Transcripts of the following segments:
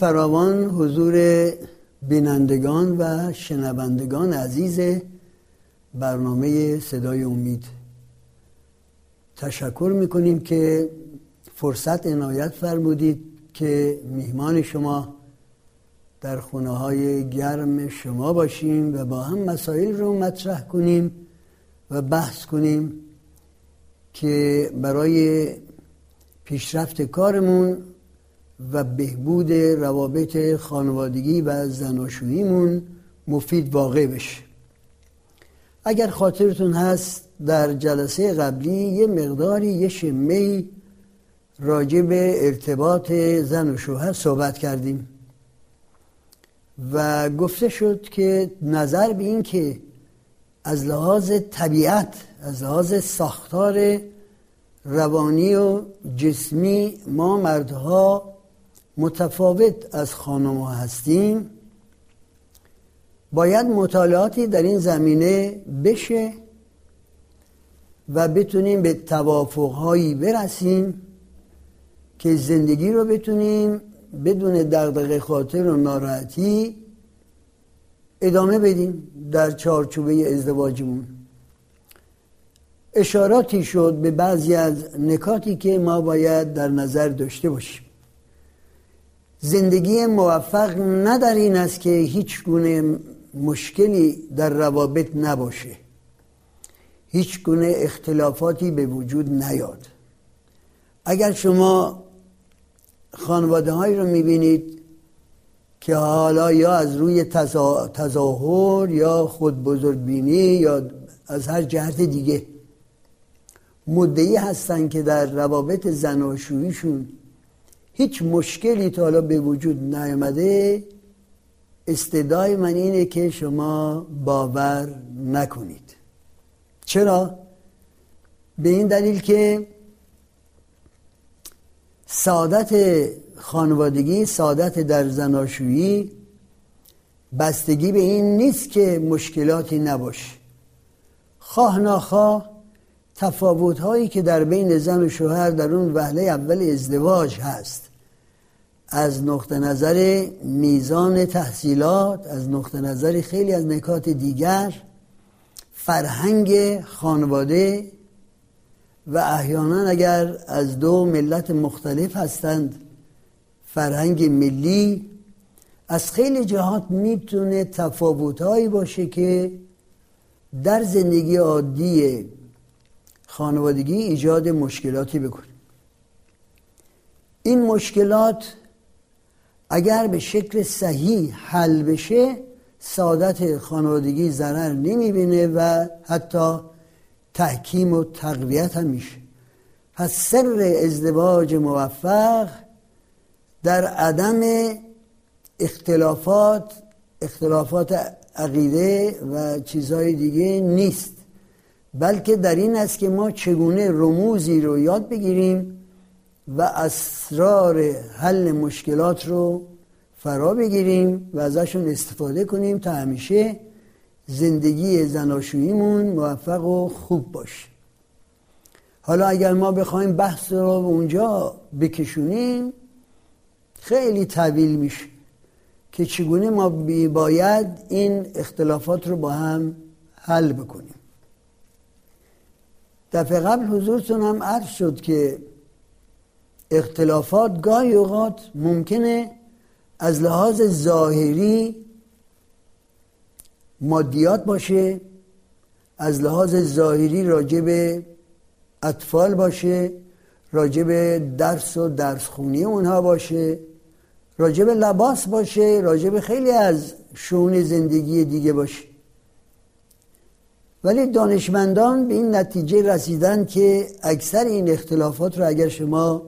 فراوان حضور بینندگان و شنوندگان عزیز برنامه صدای امید. تشکر می‌کنیم که فرصت عنایت فرمودید که میهمان شما در خونه های گرم شما باشیم و با هم مسائل رو مطرح کنیم و بحث کنیم که برای پیشرفت کارمون و بهبود روابط خانوادگی و زناشوییمون مفید واقع بشه. اگر خاطرتون هست در جلسه قبلی یه مقداری یه شمه راجع به ارتباط زن و شوهر صحبت کردیم. و گفته شد که نظر به این که از لحاظ طبیعت از لحاظ ساختار روانی و جسمی ما مردها متفاوت از خانم هستیم باید مطالعاتی در این زمینه بشه و بتونیم به توافقهایی برسیم که زندگی رو بتونیم بدون دغدغه خاطر و ناراحتی ادامه بدیم در چارچوبه ازدواجمون. اشاراتی شد به بعضی از نکاتی که ما باید در نظر داشته باشیم. زندگی موفق نه در این است که هیچ گونه مشکلی در روابط نباشه. هیچ گونه اختلافاتی به وجود نیاد. اگر شما خانواده هایی رو می‌بینید که حالا یا از روی تظاهر یا خود بزرگبینی یا از هر جهت دیگه مدعی هستن که در روابط زناشوییشون هیچ مشکلی تا حالا به وجود نیامده. استدای من اینه که شما باور نکنید. چرا؟ به این دلیل که سعادت خانوادگی سعادت در زناشویی بستگی به این نیست که مشکلاتی نباشه. خواه ناخواه تفاوت هایی که در بین زن و شوهر در اون وهله اول ازدواج هست. از نقطه نظر میزان تحصیلات از نقطه نظر خیلی از نکات دیگر فرهنگ خانواده و احیانا اگر از دو ملت مختلف هستند فرهنگ ملی از خیلی جهات می‌تونه تفاوتهایی باشه که در زندگی عادی خانوادگی ایجاد مشکلاتی بکنه. این مشکلات اگر به شکل صحیح حل بشه سعادت خانوادگی ضرر نمی‌بینه و حتی تحکیم و تقویت هم میشه. پس سر ازدواج موفق در عدم اختلافات اختلافات عقیده و چیزهای دیگه نیست. بلکه در این است که ما چگونه رموزی رو یاد بگیریم و اسرار حل مشکلات رو فرا بگیریم و ازشون استفاده کنیم تا همیشه زندگی زناشوییمون موفق و خوب باشه. حالا اگر ما بخوایم بحث رو اونجا بکشونیم خیلی طویل میشه که چگونه ما باید این اختلافات رو با هم حل بکنیم. دفعه قبل حضورتون هم عرض شد که اختلافات گاهی اوقات ممکنه از لحاظ ظاهری مادیات باشه از لحاظ ظاهری راجع به اطفال باشه راجع به درس و درس خونی اونها باشه راجع به لباس باشه راجع به خیلی از شون زندگی دیگه باشه. ولی دانشمندان به این نتیجه رسیدن که اکثر این اختلافات رو اگر شما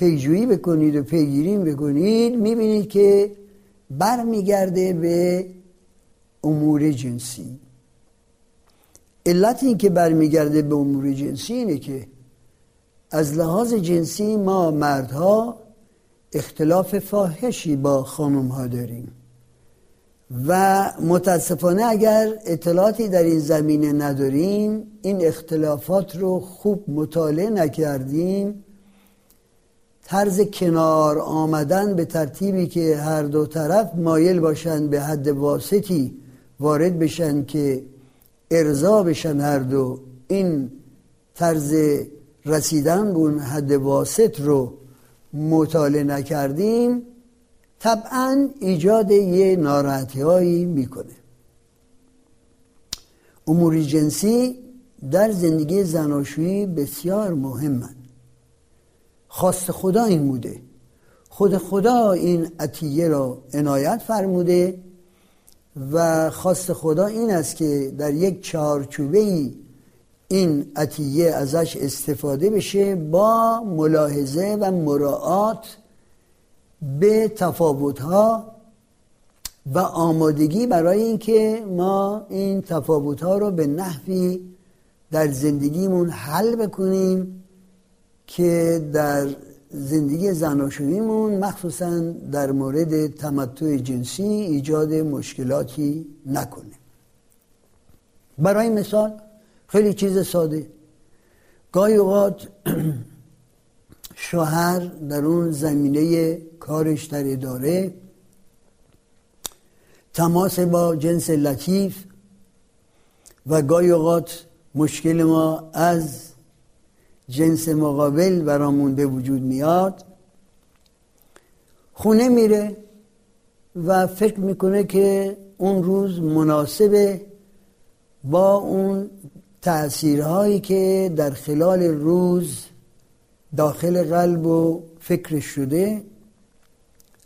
پیجویی بکنید و پیگیری بکنید می‌بینید که برمیگرده به امور جنسی. علت این که برمیگرده به امور جنسی اینه که از لحاظ جنسی ما مردها اختلاف فاحشی با خانم ها داریم. و متاسفانه اگر اطلاعاتی در این زمینه نداریم این اختلافات رو خوب مطالعه نکردیم. طرز کنار آمدن به ترتیبی که هر دو طرف مایل باشند به حد واسطی وارد بشن که ارضا بشن هر دو این طرز رسیدن به اون حد واسط رو مطالعه نکردیم طبعا ایجاد یه ناراحتی هایی می‌کنه. امور جنسی در زندگی زناشویی بسیار مهمن. خواست خدا این بوده. خود خدا این عطیه را عنایت فرموده و خواست خدا این است که در یک چارچوبه ای این عطیه ازش استفاده بشه با ملاحظه و مراعات به تفاوتها و آمادگی برای اینکه ما این تفاوتها رو به نحوی در زندگیمون حل بکنیم که در زندگی زناشوییمون مخصوصا در مورد تمتع جنسی ایجاد مشکلاتی نکنه. برای مثال خیلی چیز ساده. گاهی اوقات شوهر در اون زمینه کارش در اداره تماس با جنس لطیف و گاهی اوقات مشکل ما از جنس مقابل برامون به وجود میاد خونه میره و فکر می‌کنه که اون روز مناسبه با اون تأثیرهایی که در خلال روز داخل قلب و فکر شده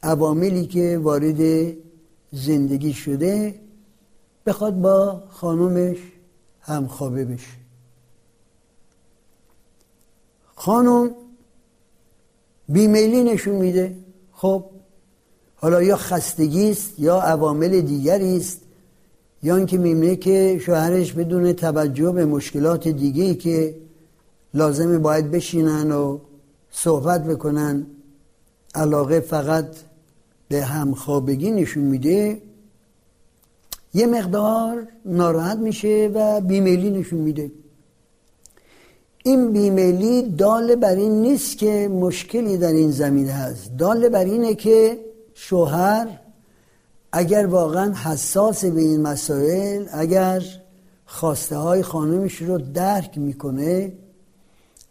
عواملی که وارد زندگی شده بخواد با خانومش همخوابه بشه. خانم بیمیلی نشون میده. خب حالا یا خستگی است یا عوامل دیگری است. یا اینکه می‌بینه که شوهرش بدون توجه به مشکلات دیگه که لازمه باید بشینن و صحبت بکنن علاقه فقط به همخوابگی نشون میده. یه مقدار ناراحت میشه و بیمیلی نشون میده. این بیمیلی دال بر این نیست که مشکلی در این زمین هست. دال بر اینه که شوهر اگر واقعا حساس به این مسائل اگر خواسته های خانمش رو درک می‌کنه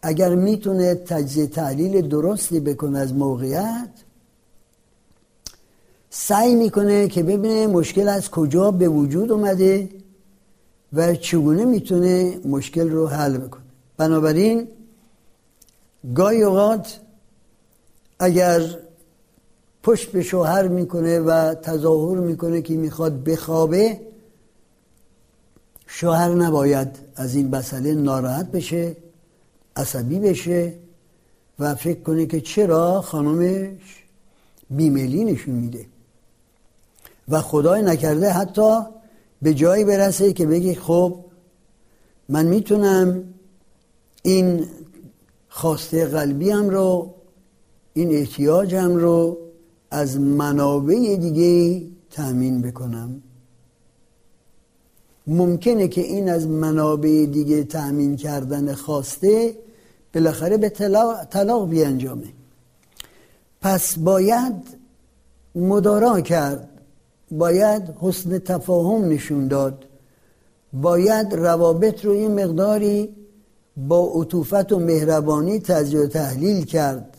اگر می‌تونه تجزیه تحلیل درستی بکنه از موقعیت سعی می‌کنه که ببینه مشکل از کجا به وجود اومده و چگونه می‌تونه مشکل رو حل بکنه. بنابراین گاهی اوقات اگر پشت به شوهر می‌کنه و تظاهر می‌کنه که می‌خواد بخوابه شوهر نباید از این مسئله ناراحت بشه عصبی بشه و فکر کنه که چرا خانمش بیمیلی نشون میده. و خدای نکرده حتی به جایی برسه که بگی خب من می‌تونم این خواسته قلبیم رو این احتیاجم رو از منابع دیگه تأمین بکنم. ممکنه که این از منابع دیگه تأمین کردن خواسته بالاخره به طلاق, طلاق بیانجامه. پس باید مدارا کرد باید حسن تفاهم نشون داد باید روابط رو یه مقداری با عطوفت و مهربانی تجزیه و تحلیل کرد.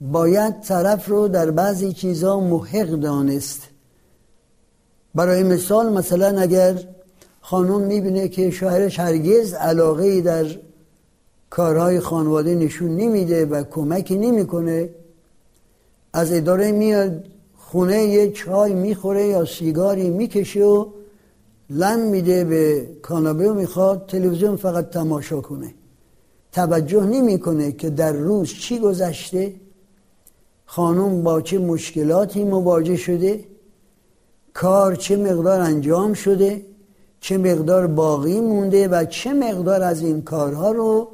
باید طرف رو در بعضی چیزها محق دانست. برای مثال مثلا اگر خانم می‌بینه که شوهرش هرگز علاقه در کارهای خانواده نشون نمیده و کمکی نمی‌کنه از اداره میاد خونه یه چای می‌خوره یا سیگاری می‌کشه و لم میده به کانابه و می‌خواد تلویزیون فقط تماشا کنه. توجه نمی‌کنه که در روز چی گذشته. خانم با چه مشکلاتی مواجه شده. کار چه مقدار انجام شده. چه مقدار باقی مونده و چه مقدار از این کارها رو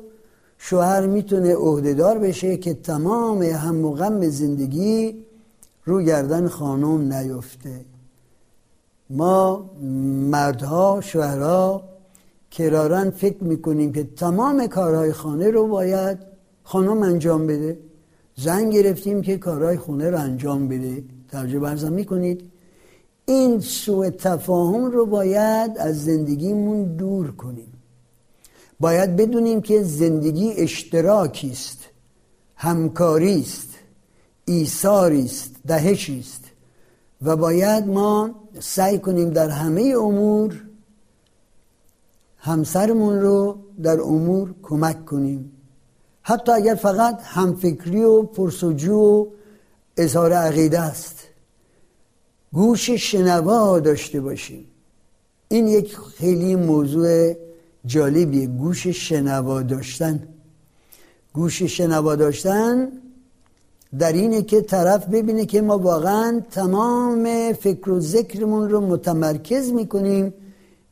شوهر می‌تونه عهدهدار بشه که تمام هم و غم زندگی رو گردن خانم نیفته ما مردها شوهرها کرارن فکر می‌کنیم که تمام کارهای خانه رو باید خانم انجام بده. زن گرفتیم که کارهای خونه رو انجام بده. توجه برزم می‌کنید. این سوء تفاهم رو باید از زندگیمون دور کنیم. باید بدونیم که زندگی اشتراکی است همکاری است ایثاری است دهشی است و باید ما سعی کنیم در همه امور همسرمون رو در امور کمک کنیم. حتی اگر فقط همفکری و پرسجو و اظهار عقیده است. گوش شنوا داشته باشیم. این یک خیلی موضوع جالبیه گوش شنوا داشتن. گوش شنوا داشتن در اینه که طرف ببینه که ما واقعا تمام فکر و ذکرمون رو متمرکز می‌کنیم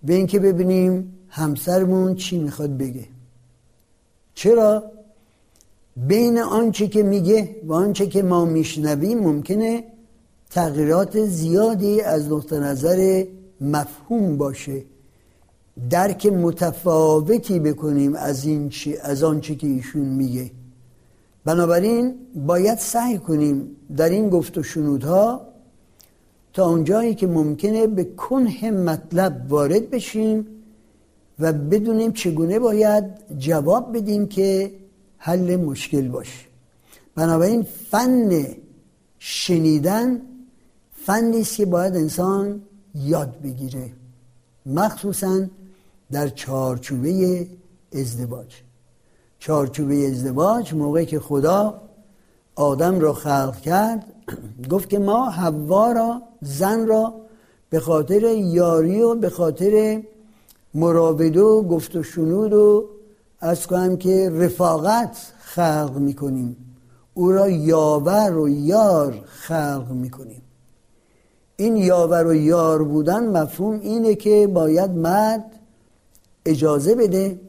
به اینکه ببینیم همسرمون چی می‌خواد بگه. چرا؟ بین آنچه که میگه و آنچه که ما میشنویم ممکنه تغییرات زیادی از نقطه نظر مفهوم باشه. درک متفاوتی بکنیم از این چی از آنچه که ایشون میگه. بنابراین باید سعی کنیم در این گفت و شنودها تا اونجایی که ممکنه به کنه مطلب وارد بشیم و بدونیم چگونه باید جواب بدیم که حل مشکل باشه. بنابراین فن شنیدن فنی است که باید انسان یاد بگیره مخصوصا در چارچوبه ازدواج. چارچوبه ازدواج موقعی که خدا آدم را خلق کرد گفت که ما حوا را زن را به خاطر یاری و به خاطر مراوده و گفت و شنود و از کنم که رفاقت خلق می‌کنیم. او را یاور و یار خلق می‌کنیم. این یاور و یار بودن مفهوم اینه که باید مرد اجازه بده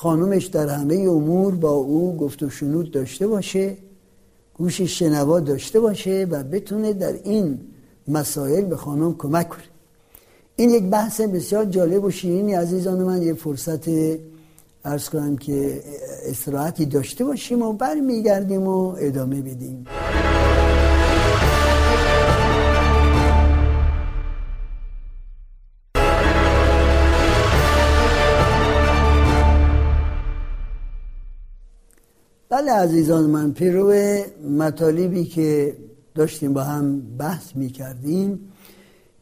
خانمش در همه امور با او گفت و شنود داشته باشه گوش شنوا داشته باشه و بتونه در این مسائل به خانم کمک کنه. این یک بحث بسیار جالب و شیرینی. عزیزان من یه فرصت ارز کنم که استراحتی داشته باشیم و برمیگردیم و ادامه بدیم. بله عزیزان من پیرو مطالبی که داشتیم با هم بحث می کردیم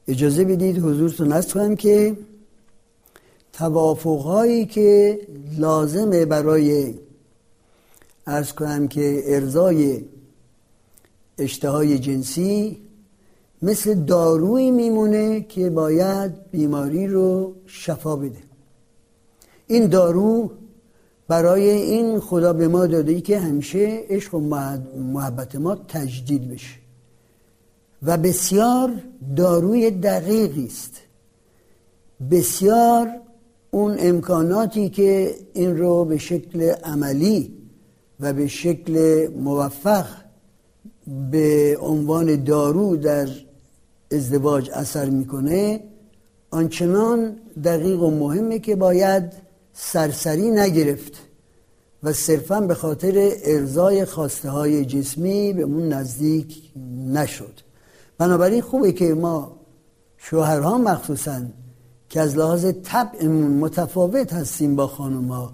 اجازه بدید حضورتون از کنم که توافقهایی که لازمه برای ارز کنم که ارزای اشتهای جنسی مثل دارویی میمونه که باید بیماری رو شفا بده. این دارو برای این خدا به ما داده ای که همیشه عشق و محبت ما تجدید بشه. و بسیار داروی دقیقی است. بسیار اون امکاناتی که این رو به شکل عملی و به شکل موفق به عنوان دارو در ازدواج اثر می‌کنه آنچنان دقیق و مهمه که باید سرسری نگرفت و صرفا به خاطر ارزای خواسته های جسمی به اون نزدیک نشد. بنابراین خوبه که ما شوهرها مخصوصا که از لحاظ طبعمون متفاوت هستیم با خانم ها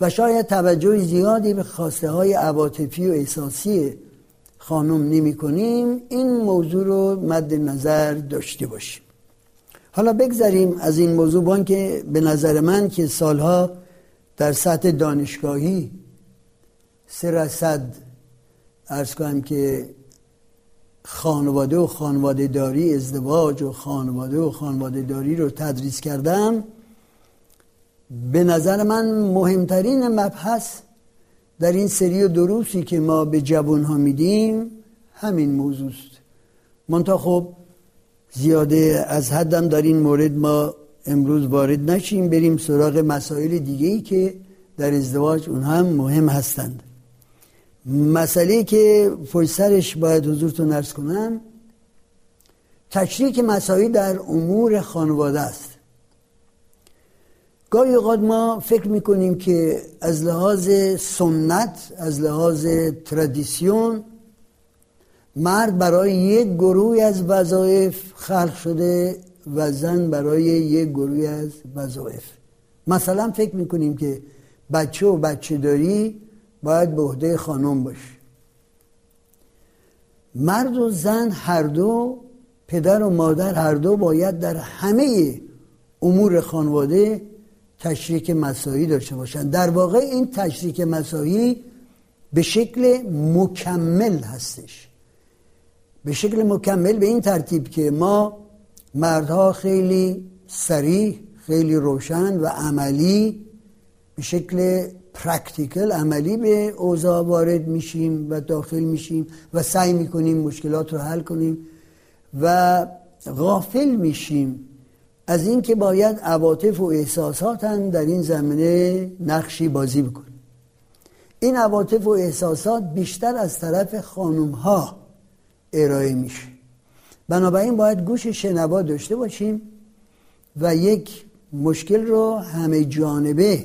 و شاید توجه زیادی به خواسته های عواطفی و احساسی خانم نمی کنیم این موضوع رو مد نظر داشته باشیم. حالا بگذاریم از این موضوع بان که به نظر من که سالها در سطح دانشگاهی سه رصد ارز کنم که خانواده و خانواده داری ازدواج و خانواده و خانواده داری رو تدریس کردم به نظر من مهمترین مبحث در این سری و دروسی که ما به جوان ها میدیم همین موضوع است. منتها خب زیاده از حدم در این مورد ما امروز وارد نشیم. بریم سراغ مسائل دیگه ای که در ازدواج اون هم مهم هستند. مسئله که فیسرش باید حضورتون نرس کنم تشریک مسائل در امور خانواده است. گاهی اوقات ما فکر می‌کنیم که از لحاظ سنت از لحاظ تردیسیون مرد برای یک گروه از وظایف خلق شده و زن برای یک گروه از وظایف. مثلا فکر می‌کنیم که بچه و بچه داری باید به عهده خانم باشه مرد و زن هر دو پدر و مادر هر دو باید در همه امور خانواده تشریک مسایی داشته باشند در واقع این تشریک مسایی به شکل مکمل هستش. به شکل مکمل به این ترتیب که ما مردها خیلی سریح خیلی روشن و عملی به شکل پرکتیکل عملی به اوضاع وارد میشیم و داخل میشیم و سعی می‌کنیم مشکلات رو حل کنیم و غافل میشیم از اینکه باید عواطف و احساسات هم در این زمینه نقشی بازی بکنیم. این عواطف و احساسات بیشتر از طرف خانم ها ارائه میشه. بنابراین باید گوش شنوا داشته باشیم و یک مشکل رو همه جانبه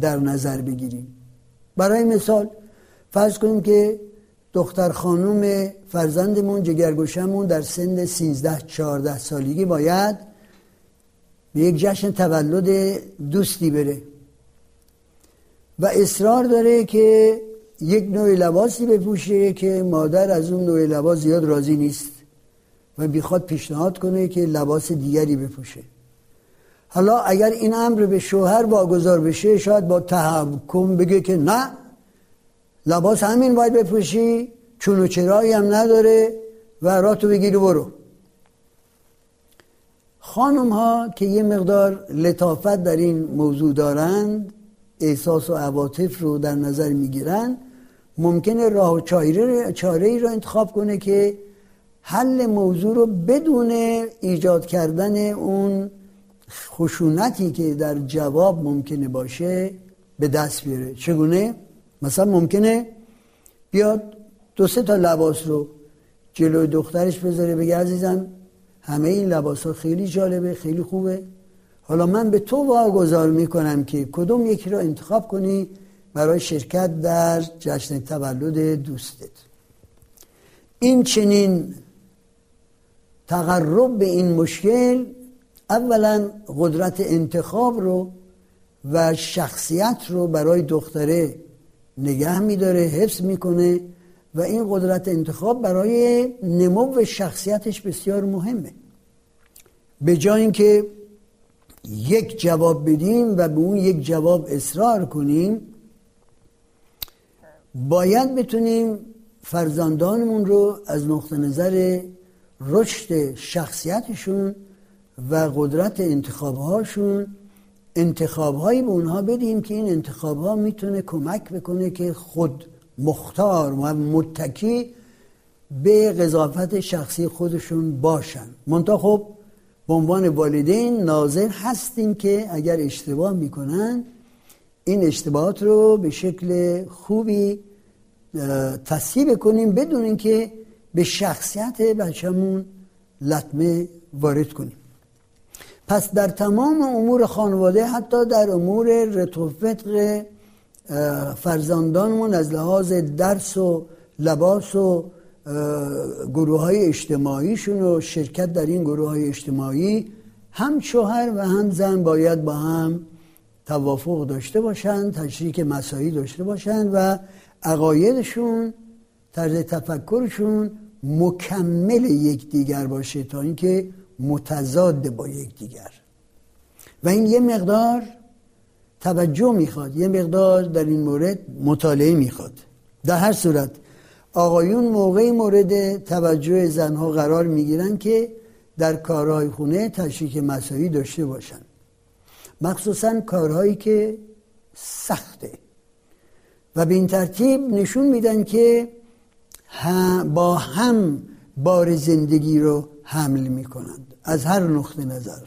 در نظر بگیریم. برای مثال فرض کنیم که دختر خانوم فرزندمون جگرگوشمون در سن 13 14 سالگی باید به یک جشن تولد دوستی بره. و اصرار داره که یک نوع لباسی بپوشه که مادر از اون نوع لباس زیاد راضی نیست و بیخواد پیشنهاد کنه که لباس دیگری بپوشه. حالا اگر این امر به شوهر واگذار بشه شاید با تحکم بگه که نه لباس همین باید بپوشی چون و چرایی هم نداره و راتو بگیری برو. خانم ها که یه مقدار لطافت در این موضوع دارند احساس و عواطف رو در نظر می‌گیرن ممکنه راه و چاره ای رو انتخاب کنه که حل موضوع رو بدون ایجاد کردن اون خشونتی که در جواب ممکنه باشه به دست بیاره چگونه؟ مثلا ممکنه بیاد دو سه تا لباس رو جلوی دخترش بذاره بگه عزیزم همه این لباس ها خیلی جالبه خیلی خوبه حالا من به تو واگذار می‌کنم که کدوم یکی رو انتخاب کنی برای شرکت در جشن تولد دوستت. این چنین تقرب به این مشکل اولا قدرت انتخاب رو و شخصیت رو برای دختره نگه میداره حفظ می‌کنه و این قدرت انتخاب برای نمو شخصیتش بسیار مهمه. به جای اینکه یک جواب بدیم و به اون یک جواب اصرار کنیم باید بتونیم فرزندانمون رو از نقطه نظر رشد شخصیتشون و قدرت انتخابهاشون انتخابهایی به اونها بدیم که این انتخابها می‌تونه کمک بکنه که خود مختار و متکی به قضافت شخصی خودشون باشن. منتها خب به عنوان والدین ناظر هستیم که اگر اشتباه می‌کنن این اشتباهات رو به شکل خوبی تصحیح کنیم بدون اینکه به شخصیت بچه‌مون لطمه وارد کنیم. پس در تمام امور خانواده حتی در امور رتوفتق فرزندانمون از لحاظ درس و لباس و گروه های اجتماعیشون و شرکت در این گروه های اجتماعی هم شوهر و هم زن باید با هم توافق داشته باشند تشریک مسایی داشته باشند و عقایدشون طرز تفکرشون مکمل یکدیگر باشه تا اینکه متضاد با یکدیگر. و این یه مقدار توجه می‌خواد یه مقدار در این مورد مطالعه می‌خواد. در هر صورت آقایون موقعی مورد توجه زنها قرار می‌گیرن که در کارهای خونه تشریک مسایی داشته باشن. مخصوصا کارهایی که سخته. و به این ترتیب نشون میدن که با هم بار زندگی رو حمل می‌کنند. از هر نقطه نظر.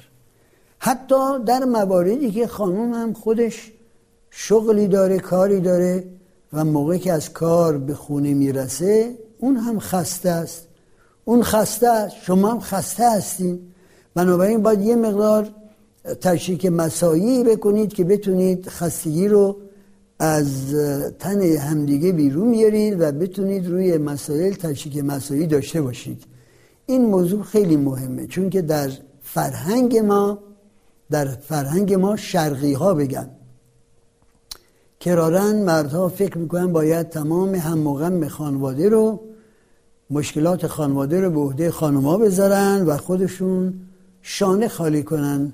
حتی در مواردی که خانم هم خودش شغلی داره کاری داره و موقعی که از کار به خونه می‌رسه اون هم خسته است. اون خسته است. شما هم خسته هستین. بنابراین باید یه مقدار تشریک مسایی بکنید که بتونید خستگی رو از تن همدیگه بیرون میارید و بتونید روی مسائل تشریک مسایی داشته باشید. این موضوع خیلی مهمه چون که در فرهنگ ما در فرهنگ ما شرقی ها بگن. کرارن مردها فکر می‌کنن باید تمام هم به خانواده رو مشکلات خانواده رو به عهده خانوما بذارن و خودشون شانه خالی کنن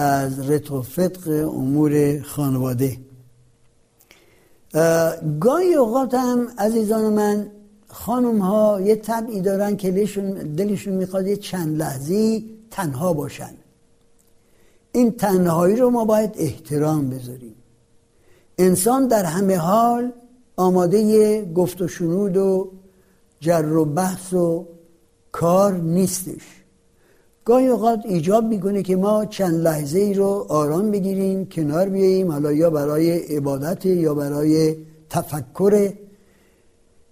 از رتق و فتق امور خانواده. گاهی اوقات هم عزیزان من خانم ها یه طبعی دارن که دلشون می‌خواد یه چند لحظی تنها باشن. این تنهایی رو ما باید احترام بذاریم. انسان در همه حال آماده گفت و شنود و جر و بحث و کار نیستش. گاهی اوقات ایجاب می‌کنه که ما چند لحظه ای رو آرام بگیریم کنار بیاییم حالا یا برای عبادت یا برای تفکر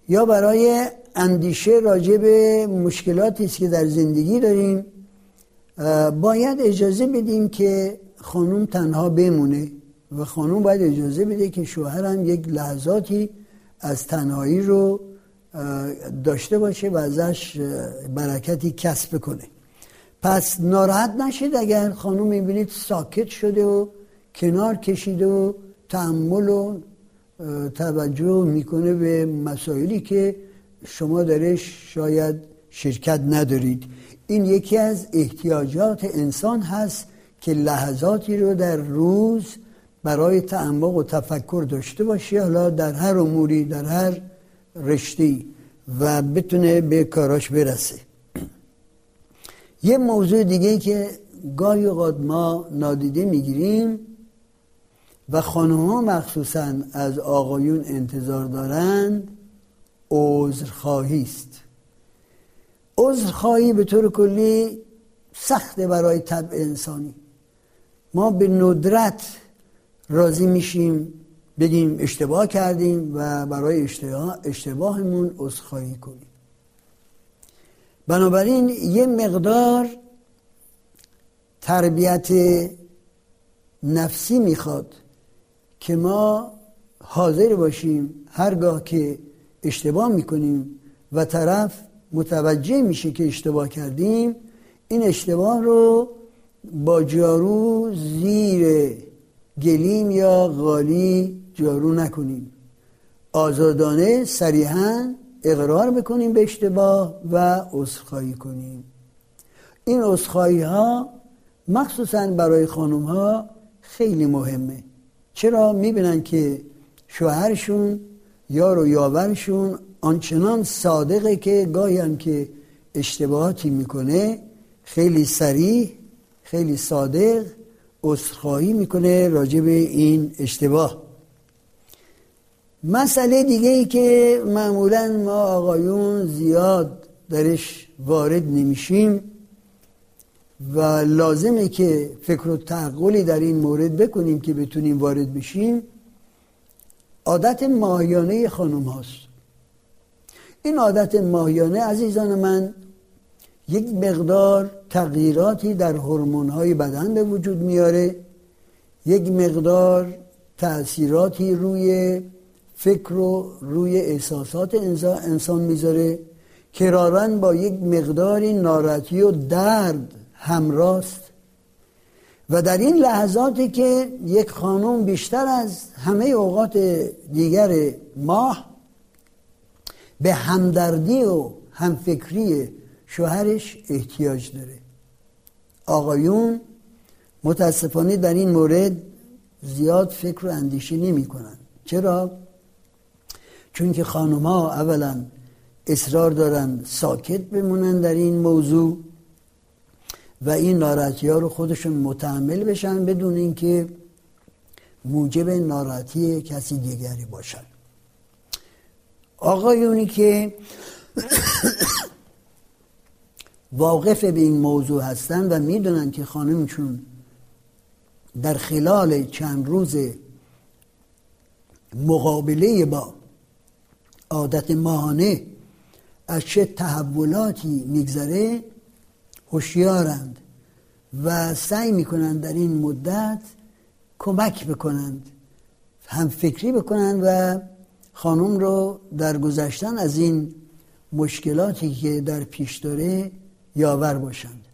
یا برای اندیشه راجع به مشکلاتی است که در زندگی داریم. باید اجازه بدیم که خانوم تنها بمونه و خانوم باید اجازه بده که شوهرم یک لحظاتی از تنهایی رو داشته باشه و ازش برکتی کسب کنه. پس ناراحت نشید اگر خانوم می‌بینید ساکت شده و کنار کشیده و تحمل و توجه می‌کنه به مسائلی که شما درش شاید شرکت ندارید. این یکی از احتیاجات انسان هست که لحظاتی رو در روز برای تعمق و تفکر داشته باشی حالا در هر اموری در هر رشتی و بتونه به کاراش برسه. یه موضوع دیگه که گاهی اوقات ما نادیده می‌گیریم و خانم ها مخصوصا از آقایون انتظار دارند عذرخواهی است. عذرخواهی به طور کلی سخته برای طبع انسانی. ما به ندرت راضی میشیم بگیم اشتباه کردیم و برای اشتباه اشتباهمون عذرخواهی کنیم. بنابراین یه مقدار تربیت نفسی می‌خواد که ما حاضر باشیم هرگاه که اشتباه می‌کنیم و طرف متوجه میشه که اشتباه کردیم این اشتباه رو با جارو زیر گلیم یا غالی جارو نکنیم. آزادانه صریحا اقرار بکنیم به اشتباه و عذرخواهی کنیم. این عذرخواهی ها مخصوصا برای خانم ها خیلی مهمه. چرا؟ می‌بینن که شوهرشون یار و یاورشون آنچنان صادقه که گاهی هم که اشتباهاتی می‌کنه خیلی سریع خیلی صادق عذرخواهی می‌کنه راجع به این اشتباه. مسئله دیگه ای که معمولا ما آقایون زیاد درش وارد نمیشیم و لازمه که فکر و تعقلی در این مورد بکنیم که بتونیم وارد بشیم عادت ماهیانه خانم هاست. این عادت ماهیانه عزیزان من یک مقدار تغییراتی در های بدن به وجود میاره یک مقدار تأثیراتی روی فکر رو روی احساسات انسان می‌ذاره کرارن با یک مقداری ناراحتی و درد همراست. و در این لحظاتی که یک خانم بیشتر از همه اوقات دیگر ماه به همدردی و همفکری شوهرش احتیاج داره. آقایون متاسفانه در این مورد زیاد فکر و اندیشه نمی کنن چرا؟ چون که خانم ها اولا اصرار دارن ساکت بمونن در این موضوع و این ناراحتی ها رو خودشون متحمل بشن بدون اینکه موجب ناراحتی کسی دیگری باشن. آقایونی که واقف به این موضوع هستن و می‌دونن که خانمشون در خلال چند روز مقابله با عادت ماهانه از چه تحولاتی میگذره؟ هوشیارند و سعی می‌کنند در این مدت کمک بکنند هم فکری بکنند و خانم رو در گذشتن از این مشکلاتی که در پیش داره یاور باشند.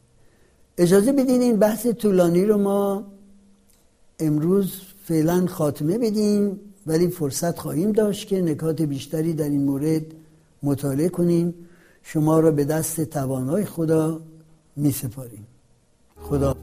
اجازه بدین این بحث طولانی رو ما امروز فعلا خاتمه بدیم. ولی فرصت خواهیم داشت که نکات بیشتری در این مورد مطالعه کنیم. شما را به دست توانای خدا می سپاریم خدا